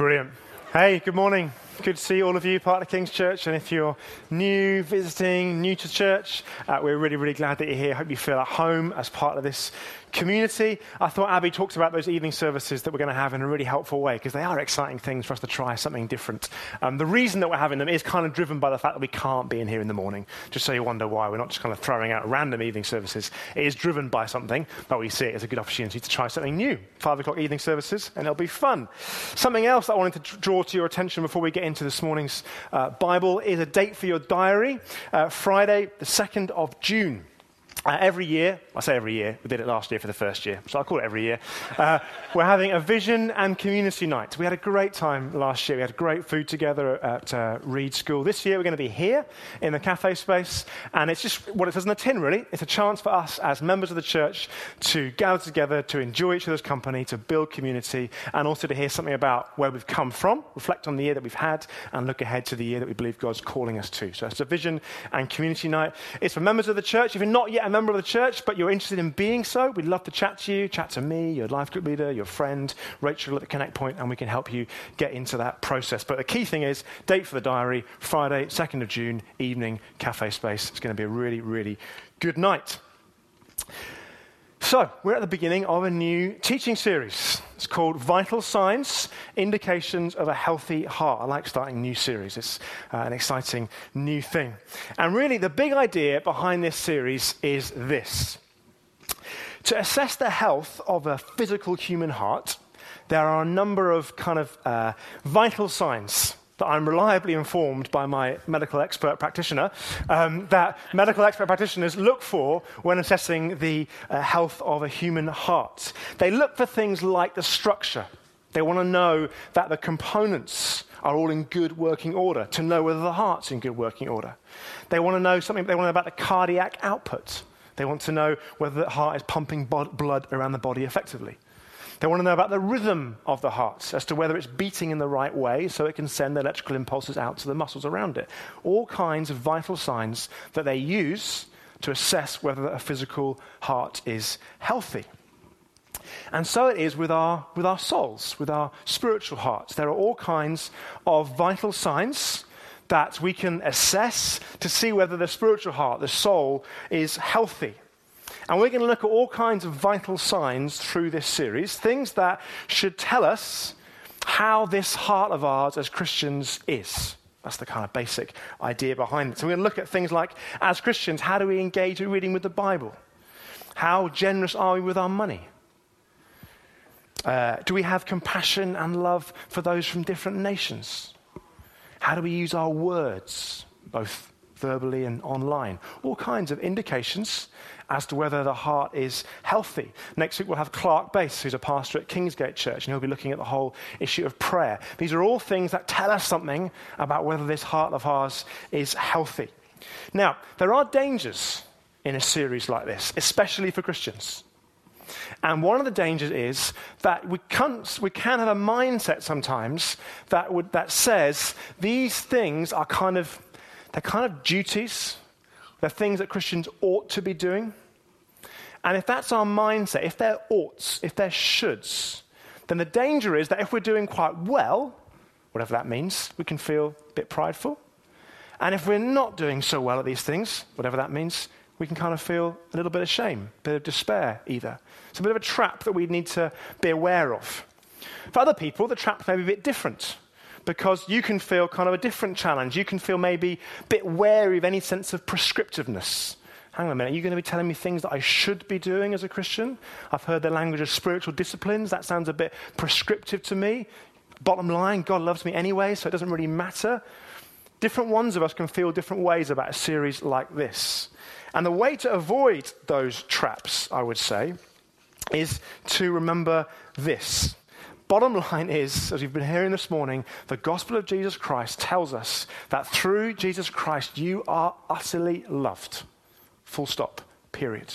Brilliant. Hey, good morning. Good to see all of you, part of King's Church. And if you're new, visiting, new to church, uh, we're really, really glad that you're here. Hope you feel at home as part of this community. I thought Abby talked about those evening services that we're going to have in a really helpful way because they are exciting things for us to try something different. Um, the reason that we're having them is kind of driven by the fact that we can't be in here in the morning, just so you wonder why we're not just kind of throwing out random evening services. It is driven by something, but we see it as a good opportunity to try something new. Five o'clock evening services, and it'll be fun. Something else that I wanted to draw to your attention before we get into this morning's uh, Bible is a date for your diary, uh, Friday, the 2nd of June. Uh, every year, I say every year, we did it last year for the first year, so I call it every year. Uh, we're having a vision and community night. We had a great time last year. We had great food together at uh, Reed School. This year, we're going to be here in the cafe space, and it's just what it says in the tin, really. It's a chance for us as members of the church to gather together, to enjoy each other's company, to build community, and also to hear something about where we've come from, reflect on the year that we've had, and look ahead to the year that we believe God's calling us to. So it's a vision and community night. It's for members of the church. If you're not yet a member of the church, but you're interested in being so, we'd love to chat to you, chat to me, your life group leader, your friend, Rachel at the Connect Point, and we can help you get into that process. But the key thing is date for the diary, Friday, 2nd of June, evening, cafe space. It's going to be a really, really good night. So, we're at the beginning of a new teaching series. It's called Vital Signs Indications of a Healthy Heart. I like starting new series, it's uh, an exciting new thing. And really, the big idea behind this series is this to assess the health of a physical human heart, there are a number of kind of uh, vital signs that I'm reliably informed by my medical expert practitioner um, that medical expert practitioners look for when assessing the uh, health of a human heart. They look for things like the structure. They want to know that the components are all in good working order, to know whether the heart's in good working order. They want to know something, they want to know about the cardiac output. They want to know whether the heart is pumping blood around the body effectively. They want to know about the rhythm of the heart, as to whether it's beating in the right way so it can send electrical impulses out to the muscles around it. All kinds of vital signs that they use to assess whether a physical heart is healthy. And so it is with our, with our souls, with our spiritual hearts. There are all kinds of vital signs that we can assess to see whether the spiritual heart, the soul, is healthy. And we're going to look at all kinds of vital signs through this series, things that should tell us how this heart of ours as Christians is. That's the kind of basic idea behind it. So we're going to look at things like, as Christians, how do we engage in reading with the Bible? How generous are we with our money? Uh, do we have compassion and love for those from different nations? How do we use our words, both verbally and online? All kinds of indications as to whether the heart is healthy. Next week, we'll have Clark Bass, who's a pastor at Kingsgate Church, and he'll be looking at the whole issue of prayer. These are all things that tell us something about whether this heart of ours is healthy. Now, there are dangers in a series like this, especially for Christians. And one of the dangers is that we, can't, we can have a mindset sometimes that, would, that says these things are kind of, they're kind of duties, they're things that Christians ought to be doing. And if that's our mindset, if they're oughts, if they're shoulds, then the danger is that if we're doing quite well, whatever that means, we can feel a bit prideful. And if we're not doing so well at these things, whatever that means, we can kind of feel a little bit of shame, a bit of despair, either. It's a bit of a trap that we need to be aware of. For other people, the trap may be a bit different because you can feel kind of a different challenge. You can feel maybe a bit wary of any sense of prescriptiveness hang on a minute, are you going to be telling me things that I should be doing as a Christian? I've heard the language of spiritual disciplines. That sounds a bit prescriptive to me. Bottom line, God loves me anyway, so it doesn't really matter. Different ones of us can feel different ways about a series like this. And the way to avoid those traps, I would say, is to remember this. Bottom line is, as we've been hearing this morning, the gospel of Jesus Christ tells us that through Jesus Christ you are utterly loved. Full stop. Period.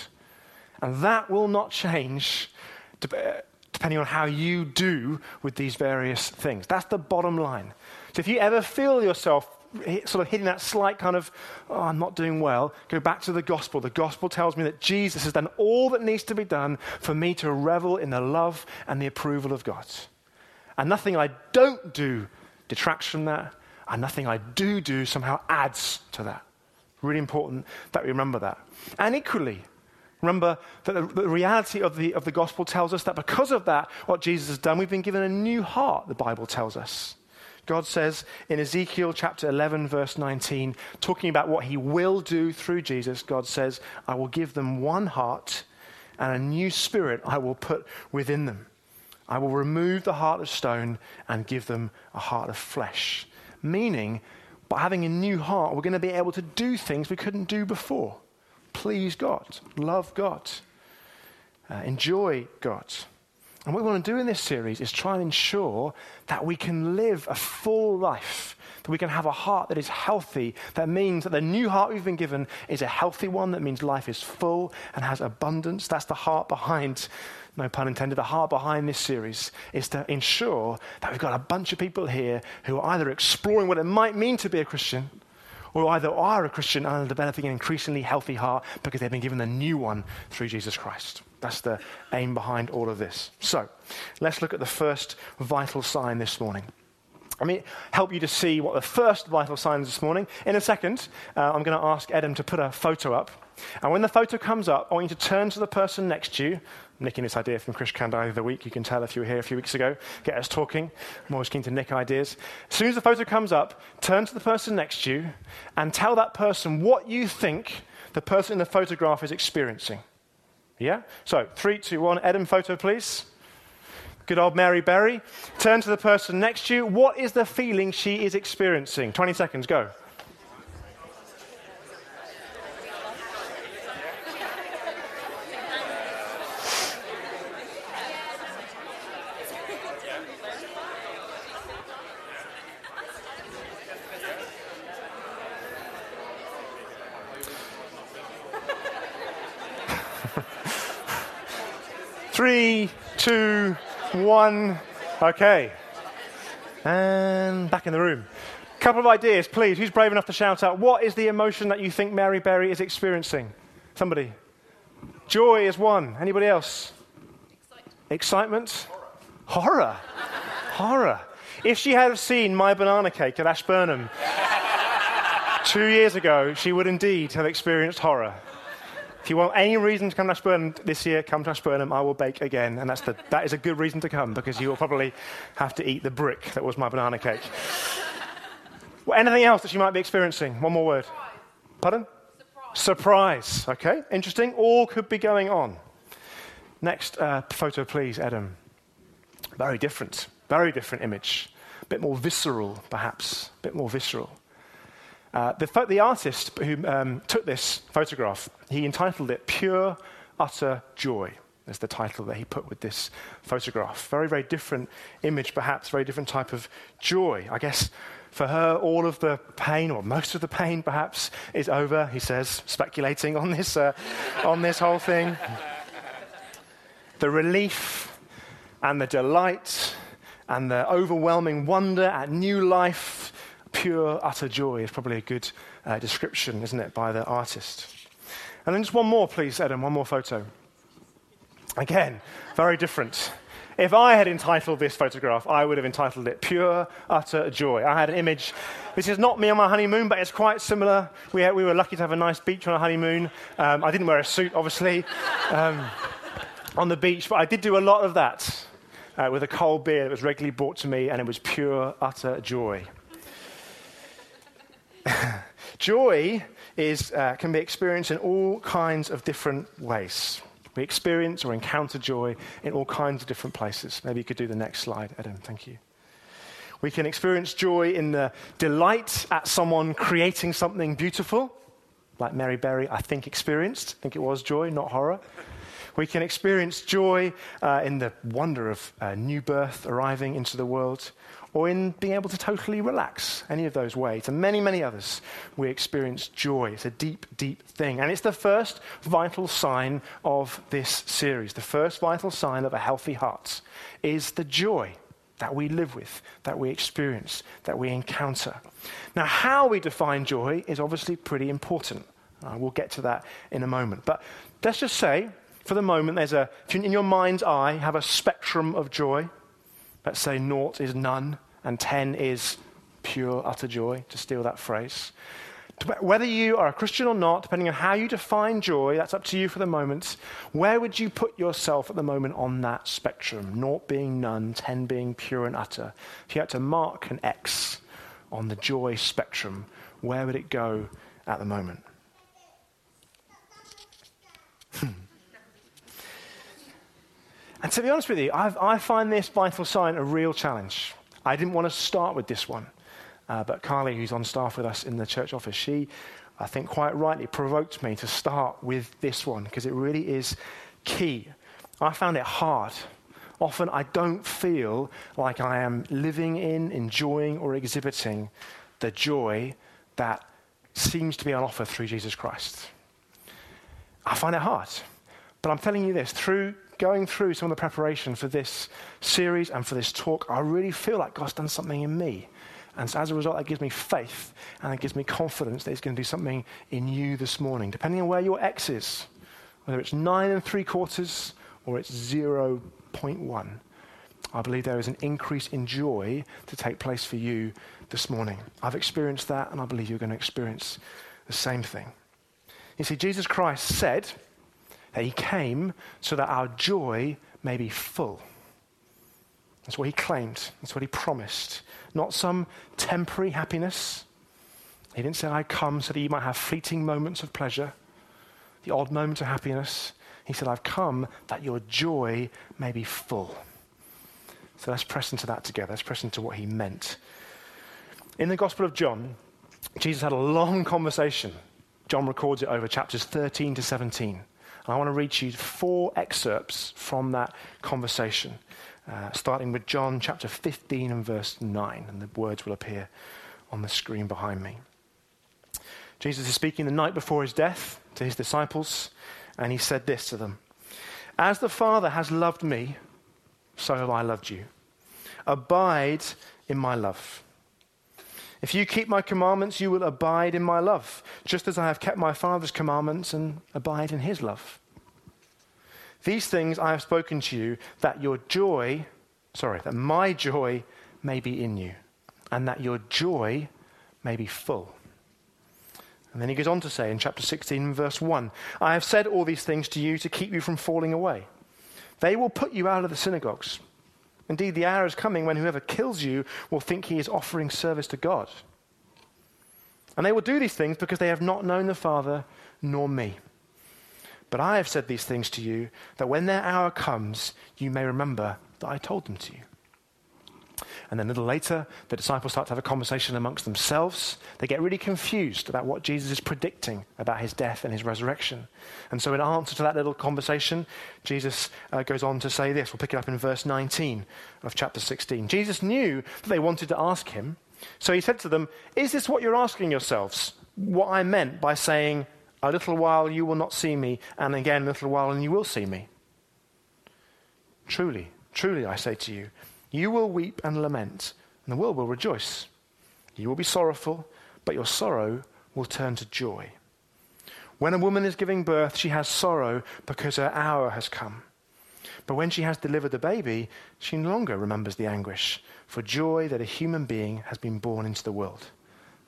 And that will not change uh, depending on how you do with these various things. That's the bottom line. So if you ever feel yourself sort of hitting that slight kind of, oh, I'm not doing well, go back to the gospel. The gospel tells me that Jesus has done all that needs to be done for me to revel in the love and the approval of God. And nothing I don't do detracts from that. And nothing I do do somehow adds to that. Really important that we remember that. And equally, remember that the, reality of the, of the gospel tells us that because of that, what Jesus has done, we've been given a new heart, the Bible tells us. God says in Ezekiel chapter 11, verse 19, talking about what he will do through Jesus, God says, I will give them one heart and a new spirit I will put within them. I will remove the heart of stone and give them a heart of flesh. Meaning, by having a new heart, we're going to be able to do things we couldn't do before. Please God, love God, uh, enjoy God. And what we want to do in this series is try and ensure that we can live a full life, that we can have a heart that is healthy. That means that the new heart we've been given is a healthy one. That means life is full and has abundance. That's the heart behind, no pun intended, the heart behind this series is to ensure that we've got a bunch of people here who are either exploring what it might mean to be a Christian or either are a Christian and are developing an increasingly healthy heart because they've been given a new one through Jesus Christ. That's the aim behind all of this. So, let's look at the first vital sign this morning. Let me help you to see what the first vital sign is this morning. In a second, uh, I'm going to ask Adam to put a photo up. And when the photo comes up, I want you to turn to the person next to you. I'm nicking this idea from Chris Kandai of the week. You can tell if you were here a few weeks ago. Get us talking. I'm always keen to nick ideas. As soon as the photo comes up, turn to the person next to you and tell that person what you think the person in the photograph is experiencing. Yeah? So, three, two, one. Adam, photo, please. Good old Mary Berry. Turn to the person next to you. What is the feeling she is experiencing? 20 seconds, go. Three, two, one. Okay. And back in the room. Couple of ideas, please. Who's brave enough to shout out? What is the emotion that you think Mary Berry is experiencing? Somebody. Joy is one. Anybody else? Excitement. Excitement? Horror. Horror. If she had seen my banana cake at Ashburnham two years ago, she would indeed have experienced horror. If you want any reason to come to Ashburnham this year, come to Ashburnham. I will bake again. And that's the, that is a good reason to come because you will probably have to eat the brick that was my banana cake. well, anything else that you might be experiencing? One more word. Surprise. Pardon? Surprise. Surprise. Okay, interesting. All could be going on. Next uh, photo, please, Adam. Very different. Very different image. A bit more visceral, perhaps. A bit more visceral. Uh, the, the, artist who um, took this photograph, he entitled it Pure Utter Joy. Is the title that he put with this photograph. Very, very different image, perhaps, very different type of joy. I guess for her, all of the pain, or most of the pain, perhaps, is over, he says, speculating on this, uh, on this whole thing. The relief and the delight and the overwhelming wonder at new life pure, utter joy is probably a good uh, description, isn't it, by the artist. And then just one more, please, Adam, one more photo. Again, very different. If I had entitled this photograph, I would have entitled it Pure, Utter Joy. I had an image. This is not me on my honeymoon, but it's quite similar. We, had, we were lucky to have a nice beach on our honeymoon. Um, I didn't wear a suit, obviously, um, on the beach, but I did do a lot of that uh, with a cold beer that was regularly brought to me, and it was pure, utter joy. Joy is, uh, can be experienced in all kinds of different ways. We experience or encounter joy in all kinds of different places. Maybe you could do the next slide, Adam. Thank you. We can experience joy in the delight at someone creating something beautiful, like Mary Berry, I think, experienced. I think it was joy, not horror. We can experience joy uh, in the wonder of uh, new birth arriving into the world or in being able to totally relax, any of those ways. And many, many others, we experience joy. It's a deep, deep thing. And it's the first vital sign of this series. The first vital sign of a healthy heart is the joy that we live with, that we experience, that we encounter. Now, how we define joy is obviously pretty important. Uh, we'll get to that in a moment. But let's just say, for the moment, there's a, in your mind's eye, have a spectrum of joy Let's say naught is none and 10 is pure, utter joy, to steal that phrase. Whether you are a Christian or not, depending on how you define joy, that's up to you for the moment. Where would you put yourself at the moment on that spectrum? Naught being none, 10 being pure and utter. If you had to mark an X on the joy spectrum, where would it go at the moment? Hmm. and to be honest with you, I've, i find this vital sign a real challenge. I didn't want to start with this one. Uh, but Carly, who's on staff with us in the church office, she, I think quite rightly, provoked me to start with this one because it really is key. I found it hard. Often I don't feel like I am living in, enjoying, or exhibiting the joy that seems to be on offer through Jesus Christ. I find it hard. But I'm telling you this through going through some of the preparation for this series and for this talk, I really feel like God's done something in me. And so as a result, that gives me faith and it gives me confidence that He's going to do something in you this morning, depending on where your X is, whether it's nine and three quarters or it's 0.1. I believe there is an increase in joy to take place for you this morning. I've experienced that, and I believe you're going to experience the same thing. You see, Jesus Christ said that He came so that our joy may be full. That's what He claimed, that's what He promised not some temporary happiness. He didn't say, I come so that you might have fleeting moments of pleasure, the odd moments of happiness. He said, I've come that your joy may be full. So let's press into that together. Let's press into what he meant. In the Gospel of John, Jesus had a long conversation. John records it over chapters 13 to 17. And I want to read you four excerpts from that conversation. Uh, starting with John chapter 15 and verse 9, and the words will appear on the screen behind me. Jesus is speaking the night before his death to his disciples, and he said this to them As the Father has loved me, so have I loved you. Abide in my love. If you keep my commandments, you will abide in my love, just as I have kept my Father's commandments and abide in his love. These things I have spoken to you, that your joy, sorry, that my joy may be in you, and that your joy may be full. And then he goes on to say in chapter 16, verse 1 I have said all these things to you to keep you from falling away. They will put you out of the synagogues. Indeed, the hour is coming when whoever kills you will think he is offering service to God. And they will do these things because they have not known the Father nor me. But I have said these things to you, that when their hour comes, you may remember that I told them to you. And then a little later, the disciples start to have a conversation amongst themselves. They get really confused about what Jesus is predicting about his death and his resurrection. And so, in answer to that little conversation, Jesus uh, goes on to say this. We'll pick it up in verse 19 of chapter 16. Jesus knew that they wanted to ask him. So he said to them, Is this what you're asking yourselves? What I meant by saying, a little while you will not see me, and again a little while and you will see me. Truly, truly, I say to you, you will weep and lament, and the world will rejoice. You will be sorrowful, but your sorrow will turn to joy. When a woman is giving birth, she has sorrow because her hour has come. But when she has delivered the baby, she no longer remembers the anguish for joy that a human being has been born into the world.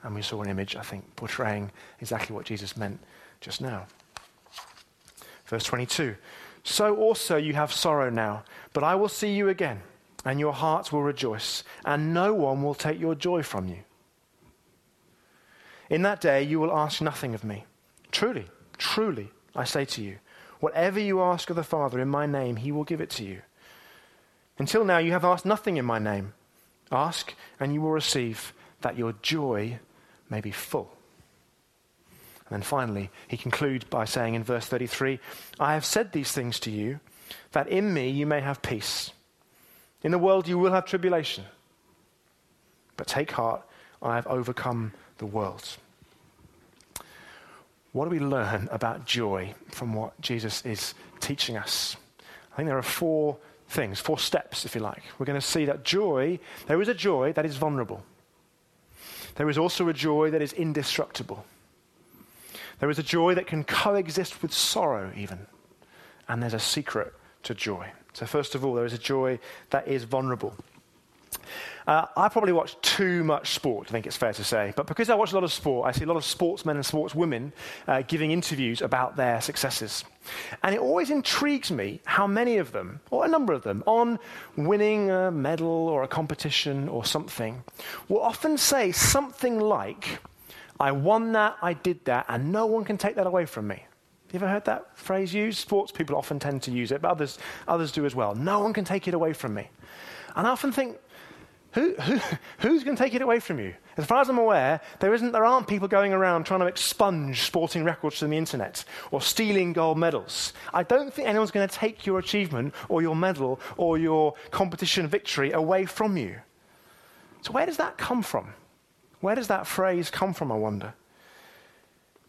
And we saw an image, I think, portraying exactly what Jesus meant just now. Verse 22 So also you have sorrow now, but I will see you again, and your hearts will rejoice, and no one will take your joy from you. In that day you will ask nothing of me. Truly, truly, I say to you, whatever you ask of the Father in my name, he will give it to you. Until now you have asked nothing in my name. Ask, and you will receive, that your joy may be full. And then finally, he concludes by saying in verse 33 I have said these things to you, that in me you may have peace. In the world you will have tribulation. But take heart, I have overcome the world. What do we learn about joy from what Jesus is teaching us? I think there are four things, four steps, if you like. We're going to see that joy, there is a joy that is vulnerable. There is also a joy that is indestructible. There is a joy that can coexist with sorrow, even. And there's a secret to joy. So, first of all, there is a joy that is vulnerable. Uh, I probably watch too much sport, I think it's fair to say. But because I watch a lot of sport, I see a lot of sportsmen and sportswomen uh, giving interviews about their successes. And it always intrigues me how many of them, or a number of them, on winning a medal or a competition or something, will often say something like, I won that, I did that, and no one can take that away from me. You ever heard that phrase used? Sports people often tend to use it, but others, others do as well. No one can take it away from me. And I often think, who, who, who's going to take it away from you? As far as I'm aware, there, isn't, there aren't people going around trying to expunge sporting records from the internet or stealing gold medals. I don't think anyone's going to take your achievement or your medal or your competition victory away from you. So, where does that come from? Where does that phrase come from, I wonder?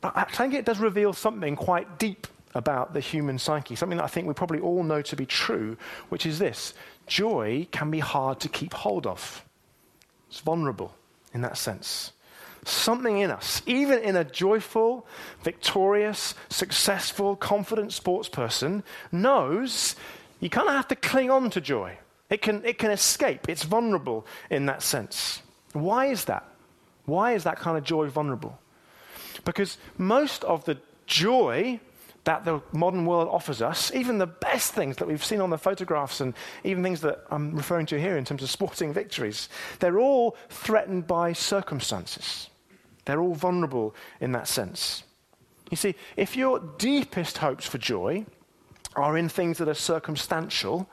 But I think it does reveal something quite deep about the human psyche, something that I think we probably all know to be true, which is this joy can be hard to keep hold of. It's vulnerable in that sense. Something in us, even in a joyful, victorious, successful, confident sports person, knows you kind of have to cling on to joy. It can, it can escape. It's vulnerable in that sense. Why is that? Why is that kind of joy vulnerable? Because most of the joy that the modern world offers us, even the best things that we've seen on the photographs and even things that I'm referring to here in terms of sporting victories, they're all threatened by circumstances. They're all vulnerable in that sense. You see, if your deepest hopes for joy are in things that are circumstantial,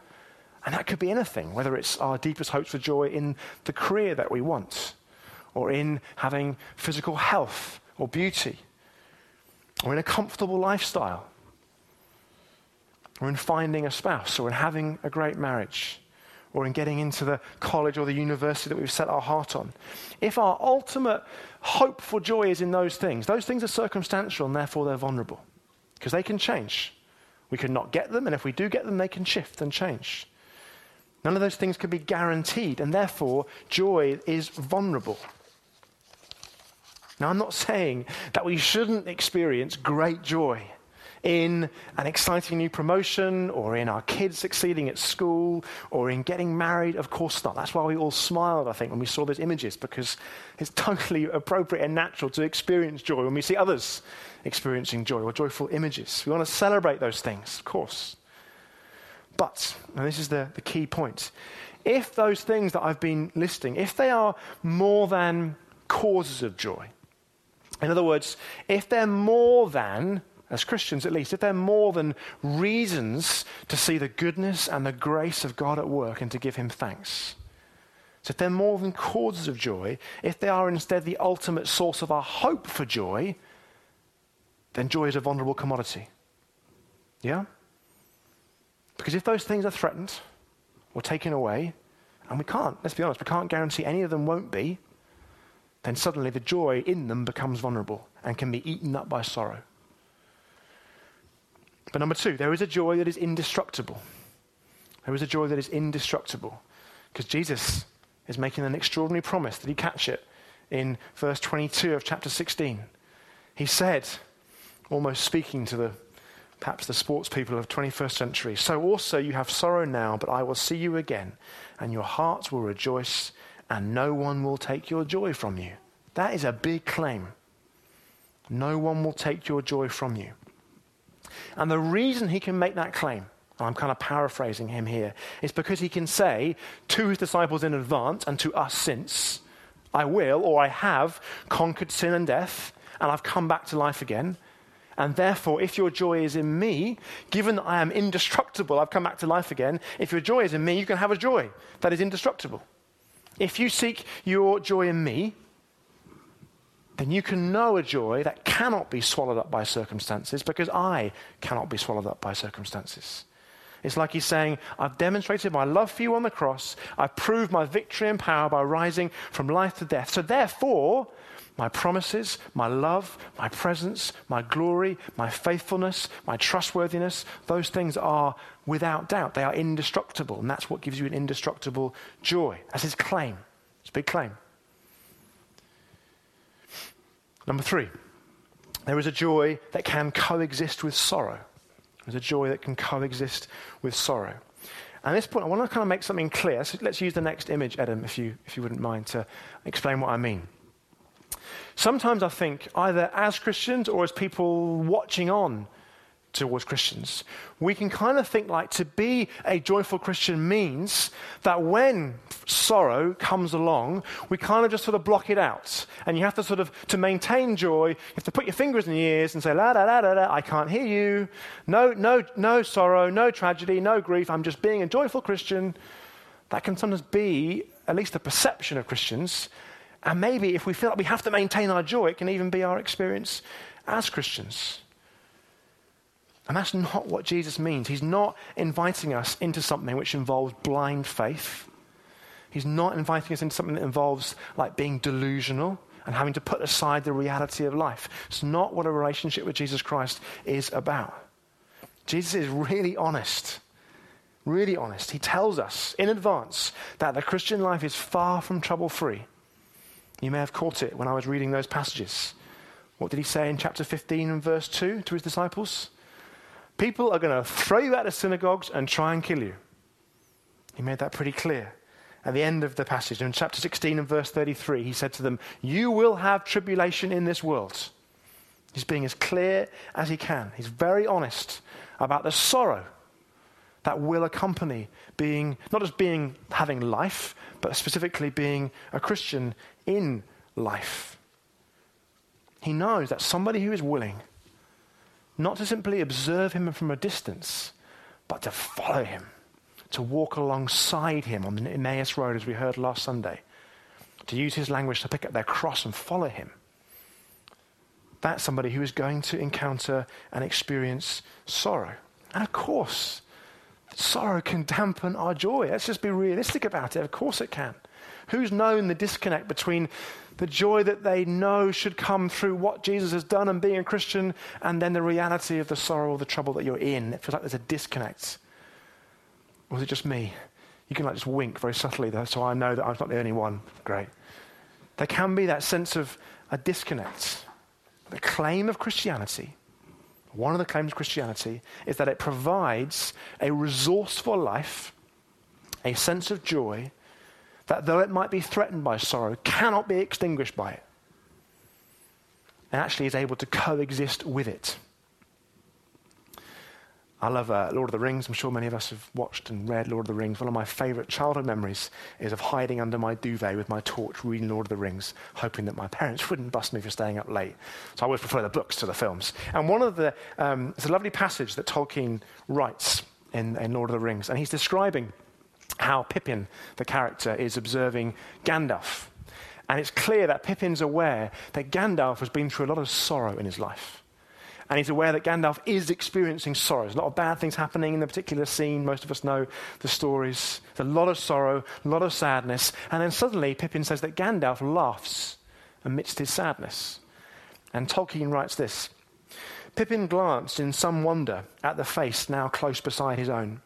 and that could be anything, whether it's our deepest hopes for joy in the career that we want, or in having physical health or beauty, or in a comfortable lifestyle, or in finding a spouse, or in having a great marriage, or in getting into the college or the university that we've set our heart on. If our ultimate hope for joy is in those things, those things are circumstantial and therefore they're vulnerable because they can change. We can not get them, and if we do get them, they can shift and change. None of those things can be guaranteed, and therefore joy is vulnerable. Now, I'm not saying that we shouldn't experience great joy in an exciting new promotion or in our kids succeeding at school or in getting married. Of course not. That's why we all smiled, I think, when we saw those images because it's totally appropriate and natural to experience joy when we see others experiencing joy or joyful images. We want to celebrate those things, of course. But, and this is the, the key point, if those things that I've been listing, if they are more than causes of joy, in other words, if they're more than, as Christians at least, if they're more than reasons to see the goodness and the grace of God at work and to give Him thanks. So if they're more than causes of joy, if they are instead the ultimate source of our hope for joy, then joy is a vulnerable commodity. Yeah? Because if those things are threatened or taken away, and we can't, let's be honest, we can't guarantee any of them won't be, then suddenly the joy in them becomes vulnerable and can be eaten up by sorrow. But number two, there is a joy that is indestructible. There is a joy that is indestructible because Jesus is making an extraordinary promise. Did he catch it in verse 22 of chapter 16? He said, almost speaking to the perhaps the sports people of 21st century, so also you have sorrow now, but I will see you again, and your hearts will rejoice, and no one will take your joy from you. That is a big claim. No one will take your joy from you. And the reason he can make that claim, and I'm kind of paraphrasing him here, is because he can say to his disciples in advance and to us since, I will or I have conquered sin and death, and I've come back to life again. And therefore, if your joy is in me, given that I am indestructible, I've come back to life again. If your joy is in me, you can have a joy that is indestructible. If you seek your joy in me, then you can know a joy that cannot be swallowed up by circumstances because I cannot be swallowed up by circumstances. It's like he's saying, I've demonstrated my love for you on the cross. I've proved my victory and power by rising from life to death. So therefore, my promises, my love, my presence, my glory, my faithfulness, my trustworthiness, those things are without doubt. They are indestructible. And that's what gives you an indestructible joy. That's his claim. It's a big claim. Number three, there is a joy that can coexist with sorrow. There's a joy that can coexist with sorrow. And at this point, I want to kind of make something clear. So let's use the next image, Adam, if you, if you wouldn't mind, to explain what I mean. Sometimes I think, either as Christians or as people watching on towards Christians, we can kind of think like to be a joyful Christian means that when sorrow comes along, we kind of just sort of block it out. And you have to sort of, to maintain joy, you have to put your fingers in your ears and say, la da da da, I can't hear you. No, no, no sorrow, no tragedy, no grief. I'm just being a joyful Christian. That can sometimes be at least a perception of Christians. And maybe if we feel like we have to maintain our joy, it can even be our experience as Christians. And that's not what Jesus means. He's not inviting us into something which involves blind faith. He's not inviting us into something that involves like being delusional and having to put aside the reality of life. It's not what a relationship with Jesus Christ is about. Jesus is really honest. Really honest. He tells us in advance that the Christian life is far from trouble free. You may have caught it when I was reading those passages. What did he say in chapter 15 and verse 2 to his disciples? People are going to throw you out of synagogues and try and kill you. He made that pretty clear. At the end of the passage, in chapter 16 and verse 33, he said to them, You will have tribulation in this world. He's being as clear as he can. He's very honest about the sorrow that will accompany being, not just being having life, but specifically being a Christian in life. He knows that somebody who is willing not to simply observe him from a distance, but to follow him, to walk alongside him on the Emmaus Road, as we heard last Sunday, to use his language to pick up their cross and follow him. That's somebody who is going to encounter and experience sorrow. And of course, sorrow can dampen our joy. Let's just be realistic about it. Of course it can. Who's known the disconnect between the joy that they know should come through what Jesus has done and being a Christian, and then the reality of the sorrow or the trouble that you're in? It feels like there's a disconnect. Or is it just me? You can like just wink very subtly, though, so I know that I'm not the only one. Great. There can be that sense of a disconnect. The claim of Christianity, one of the claims of Christianity, is that it provides a resource for life, a sense of joy that though it might be threatened by sorrow, cannot be extinguished by it, and actually is able to coexist with it. I love uh, Lord of the Rings. I'm sure many of us have watched and read Lord of the Rings. One of my favorite childhood memories is of hiding under my duvet with my torch reading Lord of the Rings, hoping that my parents wouldn't bust me for staying up late. So I always prefer the books to the films. And one of the, um, it's a lovely passage that Tolkien writes in, in Lord of the Rings, and he's describing how Pippin, the character, is observing Gandalf. And it's clear that Pippin's aware that Gandalf has been through a lot of sorrow in his life. And he's aware that Gandalf is experiencing sorrows. A lot of bad things happening in the particular scene. Most of us know the stories. There's a lot of sorrow, a lot of sadness. And then suddenly Pippin says that Gandalf laughs amidst his sadness. And Tolkien writes this Pippin glanced in some wonder at the face now close beside his own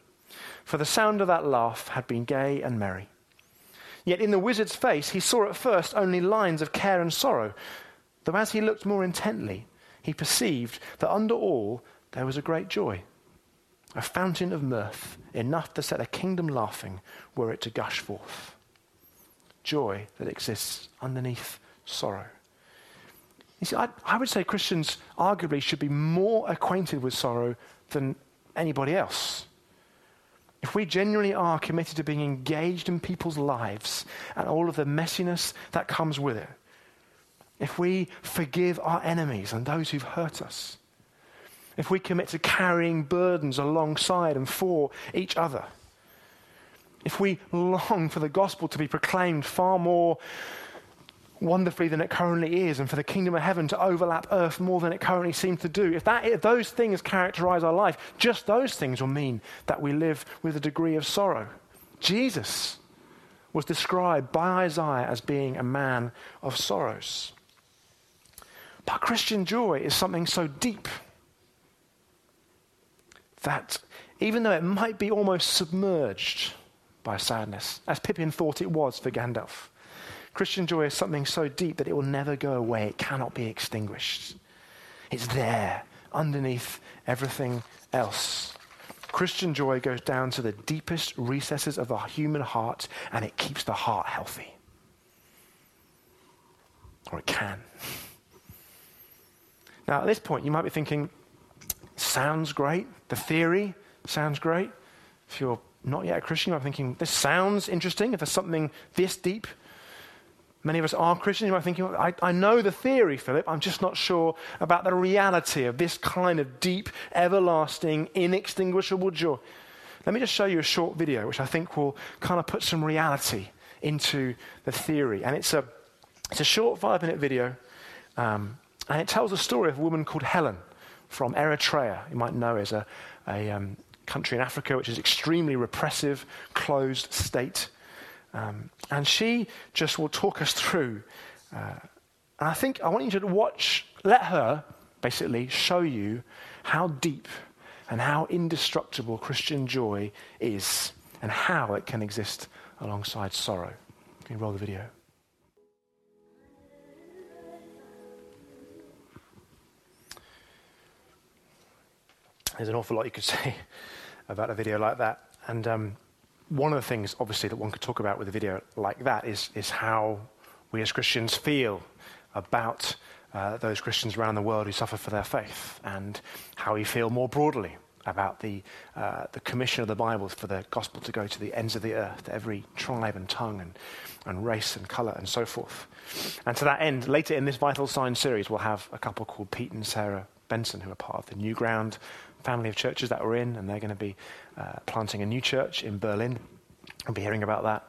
for the sound of that laugh had been gay and merry. Yet in the wizard's face he saw at first only lines of care and sorrow, though as he looked more intently, he perceived that under all there was a great joy, a fountain of mirth, enough to set a kingdom laughing were it to gush forth. Joy that exists underneath sorrow. You see, I, I would say Christians arguably should be more acquainted with sorrow than anybody else. If we genuinely are committed to being engaged in people's lives and all of the messiness that comes with it, if we forgive our enemies and those who've hurt us, if we commit to carrying burdens alongside and for each other, if we long for the gospel to be proclaimed far more wonderfully than it currently is, and for the kingdom of heaven to overlap earth more than it currently seems to do, if, that, if those things characterize our life, just those things will mean that we live with a degree of sorrow. Jesus was described by Isaiah as being a man of sorrows. But Christian joy is something so deep that even though it might be almost submerged by sadness, as Pippin thought it was for Gandalf, Christian joy is something so deep that it will never go away. It cannot be extinguished. It's there, underneath everything else. Christian joy goes down to the deepest recesses of the human heart and it keeps the heart healthy. Or it can. Now, at this point, you might be thinking, sounds great. The theory sounds great. If you're not yet a Christian, you might be thinking, this sounds interesting. If there's something this deep, many of us are Christians. You might be thinking, I, I know the theory, Philip. I'm just not sure about the reality of this kind of deep, everlasting, inextinguishable joy. Let me just show you a short video, which I think will kind of put some reality into the theory. And it's a, it's a short five minute video. Um, and it tells the story of a woman called Helen from Eritrea. You might know as a, a um, country in Africa which is extremely repressive, closed state. Um, and she just will talk us through. Uh, and I think I want you to watch, let her basically show you how deep and how indestructible Christian joy is and how it can exist alongside sorrow. Can you roll the video? There's an awful lot you could say about a video like that. And um, one of the things, obviously, that one could talk about with a video like that is, is how we as Christians feel about uh, those Christians around the world who suffer for their faith and how we feel more broadly about the, uh, the commission of the Bible for the gospel to go to the ends of the earth, every tribe and tongue and, and race and color and so forth. And to that end, later in this Vital Signs series, we'll have a couple called Pete and Sarah Benson who are part of the New Ground family of churches that we're in, and they're going to be uh, planting a new church in Berlin. I'll be hearing about that.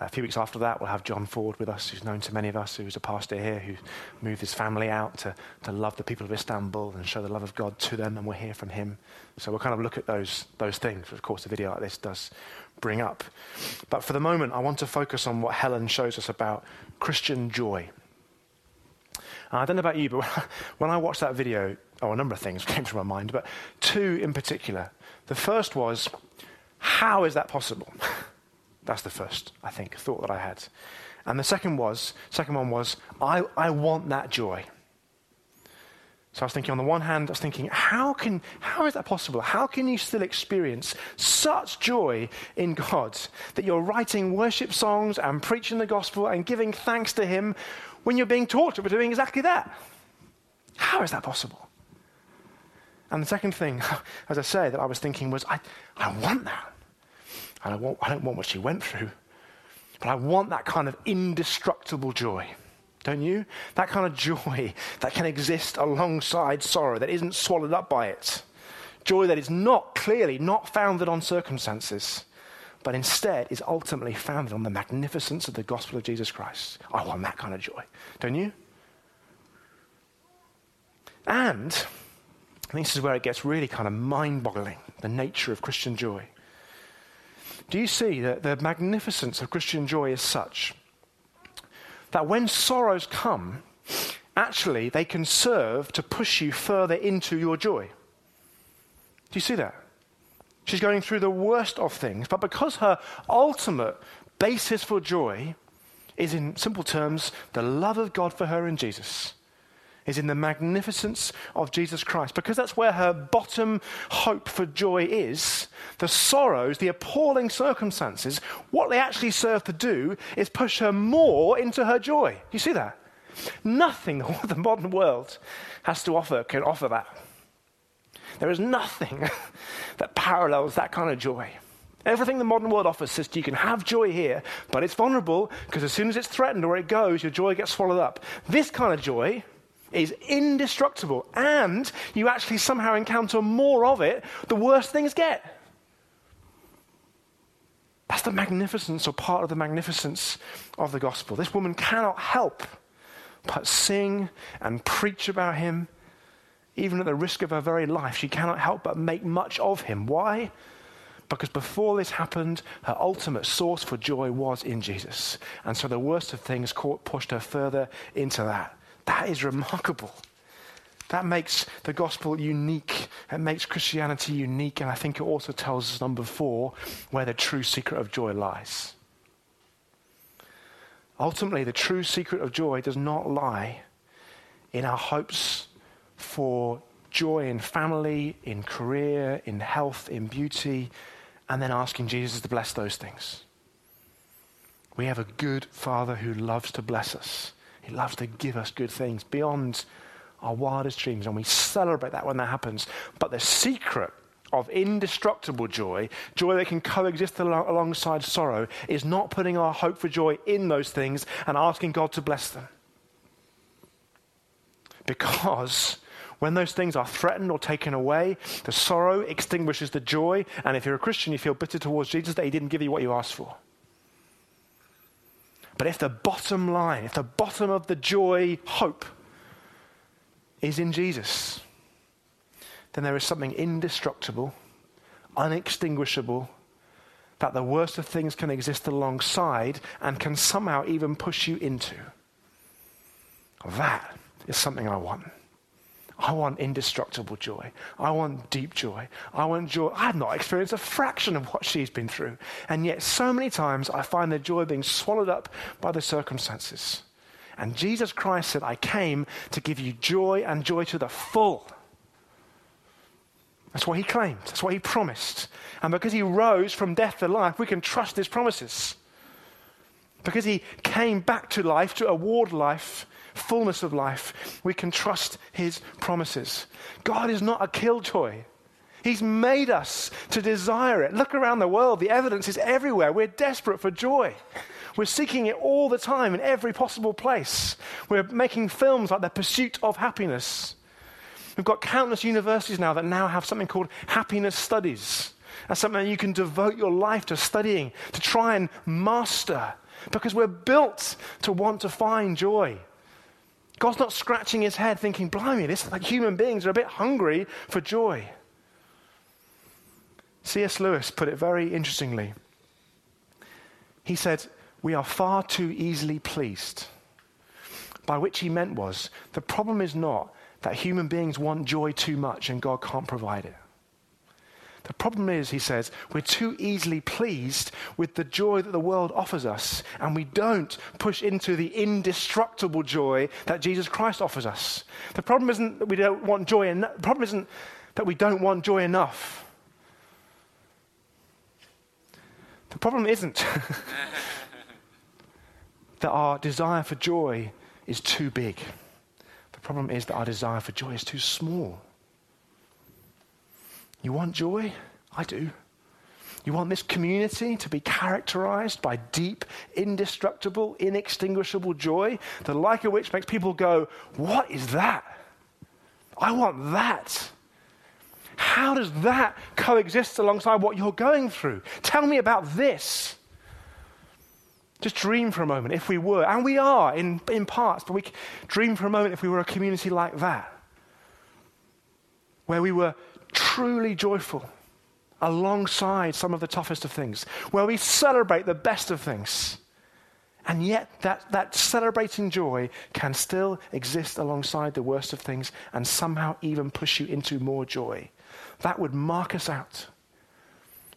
A few weeks after that, we'll have John Ford with us, who's known to many of us, who's a pastor here, who moved his family out to, to love the people of Istanbul and show the love of God to them, and we'll hear from him. So we'll kind of look at those, those things, of course, a video like this does bring up. But for the moment, I want to focus on what Helen shows us about Christian joy. I don't know about you, but when I watched that video, oh, a number of things came to my mind, but two in particular. The first was, how is that possible? That's the first, I think, thought that I had. And the second was, second one was, I, I want that joy. So I was thinking, on the one hand, I was thinking, how can, how is that possible? How can you still experience such joy in God that you're writing worship songs and preaching the gospel and giving thanks to Him when you're being tortured for doing exactly that? How is that possible? And the second thing, as I say, that I was thinking was, I, I want that. And I want, I don't want what she went through, but I want that kind of indestructible joy. Don't you? That kind of joy that can exist alongside sorrow, that isn't swallowed up by it. Joy that is not clearly not founded on circumstances, but instead is ultimately founded on the magnificence of the gospel of Jesus Christ. I want that kind of joy. Don't you? And this is where it gets really kind of mind boggling the nature of Christian joy. Do you see that the magnificence of Christian joy is such that when sorrows come, actually they can serve to push you further into your joy? Do you see that? She's going through the worst of things, but because her ultimate basis for joy is, in simple terms, the love of God for her in Jesus is in the magnificence of Jesus Christ. Because that's where her bottom hope for joy is. The sorrows, the appalling circumstances, what they actually serve to do is push her more into her joy. You see that? Nothing the modern world has to offer can offer that. There is nothing that parallels that kind of joy. Everything the modern world offers says you can have joy here, but it's vulnerable because as soon as it's threatened or it goes, your joy gets swallowed up. This kind of joy is indestructible, and you actually somehow encounter more of it, the worse things get. That's the magnificence, or part of the magnificence of the gospel. This woman cannot help but sing and preach about him, even at the risk of her very life. She cannot help but make much of him. Why? Because before this happened, her ultimate source for joy was in Jesus. And so the worst of things pushed her further into that. That is remarkable. That makes the gospel unique. It makes Christianity unique. And I think it also tells us, number four, where the true secret of joy lies. Ultimately, the true secret of joy does not lie in our hopes for joy in family, in career, in health, in beauty, and then asking Jesus to bless those things. We have a good Father who loves to bless us. He loves to give us good things beyond our wildest dreams, and we celebrate that when that happens. But the secret of indestructible joy, joy that can coexist al- alongside sorrow, is not putting our hope for joy in those things and asking God to bless them. Because when those things are threatened or taken away, the sorrow extinguishes the joy, and if you're a Christian, you feel bitter towards Jesus that he didn't give you what you asked for. But if the bottom line, if the bottom of the joy, hope, is in Jesus, then there is something indestructible, unextinguishable, that the worst of things can exist alongside and can somehow even push you into. That is something I want. I want indestructible joy. I want deep joy. I want joy. I have not experienced a fraction of what she's been through. And yet, so many times, I find the joy being swallowed up by the circumstances. And Jesus Christ said, I came to give you joy and joy to the full. That's what he claimed. That's what he promised. And because he rose from death to life, we can trust his promises. Because he came back to life, to award life, fullness of life, we can trust his promises. God is not a killjoy. He's made us to desire it. Look around the world, the evidence is everywhere. We're desperate for joy. We're seeking it all the time in every possible place. We're making films like The Pursuit of Happiness. We've got countless universities now that now have something called happiness studies. That's something you can devote your life to studying, to try and master, because we're built to want to find joy. God's not scratching his head thinking, blimey, this like human beings are a bit hungry for joy. C.S. Lewis put it very interestingly. He said, We are far too easily pleased. By which he meant was, the problem is not that human beings want joy too much and God can't provide it. The problem is, he says, we're too easily pleased with the joy that the world offers us, and we don't push into the indestructible joy that Jesus Christ offers us. The problem isn't that we don't want joy enough. The problem isn't that we don't want joy enough. The problem isn't that our desire for joy is too big The problem is that our desire for joy is too small. You want joy? I do. You want this community to be characterized by deep, indestructible, inextinguishable joy, the like of which makes people go, What is that? I want that. How does that coexist alongside what you're going through? Tell me about this. Just dream for a moment if we were, and we are in, in parts, but we dream for a moment if we were a community like that, where we were truly joyful alongside some of the toughest of things, where we celebrate the best of things. And yet, that, that celebrating joy can still exist alongside the worst of things and somehow even push you into more joy. That would mark us out.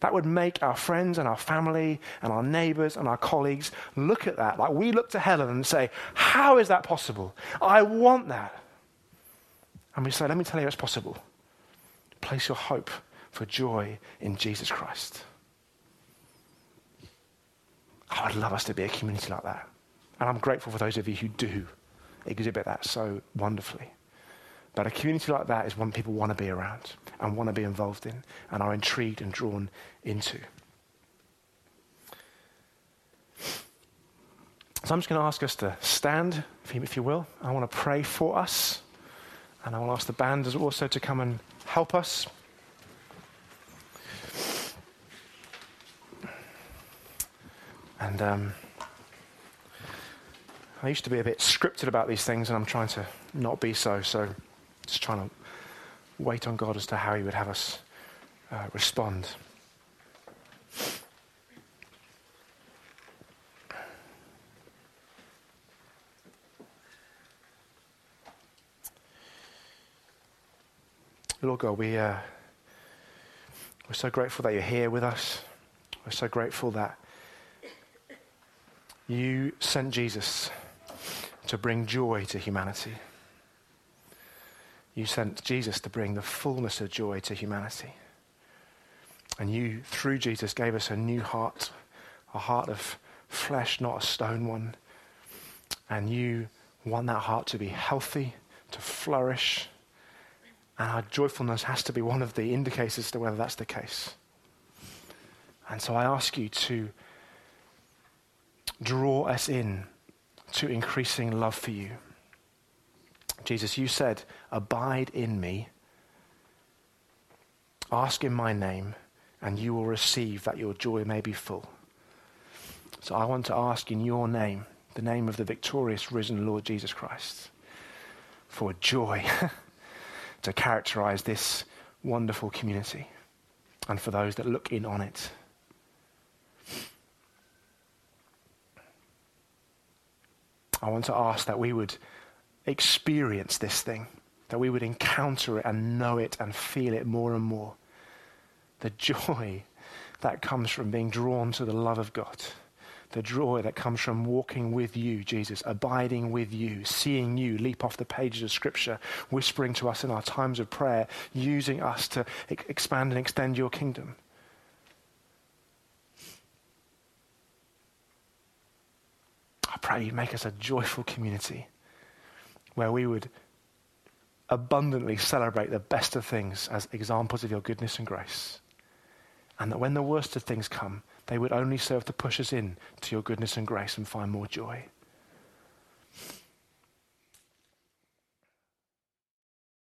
That would make our friends and our family and our neighbors and our colleagues look at that. Like we look to Helen and say, How is that possible? I want that. And we say, Let me tell you it's possible. Place your hope for joy in Jesus Christ. I would love us to be a community like that. And I'm grateful for those of you who do exhibit that so wonderfully. But a community like that is one people want to be around and want to be involved in and are intrigued and drawn into. So I'm just going to ask us to stand, if you will. I want to pray for us. And I will ask the band also to come and help us. And um, I used to be a bit scripted about these things, and I'm trying to not be so. So just trying to wait on God as to how He would have us uh, respond. Lord God, we, uh, we're so grateful that you're here with us. We're so grateful that you sent Jesus to bring joy to humanity. you sent Jesus to bring the fullness of joy to humanity. And you, through Jesus, gave us a new heart, a heart of flesh, not a stone one. And you want that heart to be healthy, to flourish. And our joyfulness has to be one of the indicators to whether that's the case. And so I ask you to draw us in to increasing love for you. Jesus, you said, Abide in me, ask in my name, and you will receive that your joy may be full. So I want to ask in your name, the name of the victorious risen Lord Jesus Christ, for joy to characterize this wonderful community and for those that look in on it. I want to ask that we would experience this thing, that we would encounter it and know it and feel it more and more. The joy that comes from being drawn to the love of God. The joy that comes from walking with you, Jesus, abiding with you, seeing you leap off the pages of Scripture, whispering to us in our times of prayer, using us to expand and extend your kingdom. I pray you make us a joyful community where we would abundantly celebrate the best of things as examples of your goodness and grace. And that when the worst of things come, they would only serve to push us in to your goodness and grace and find more joy.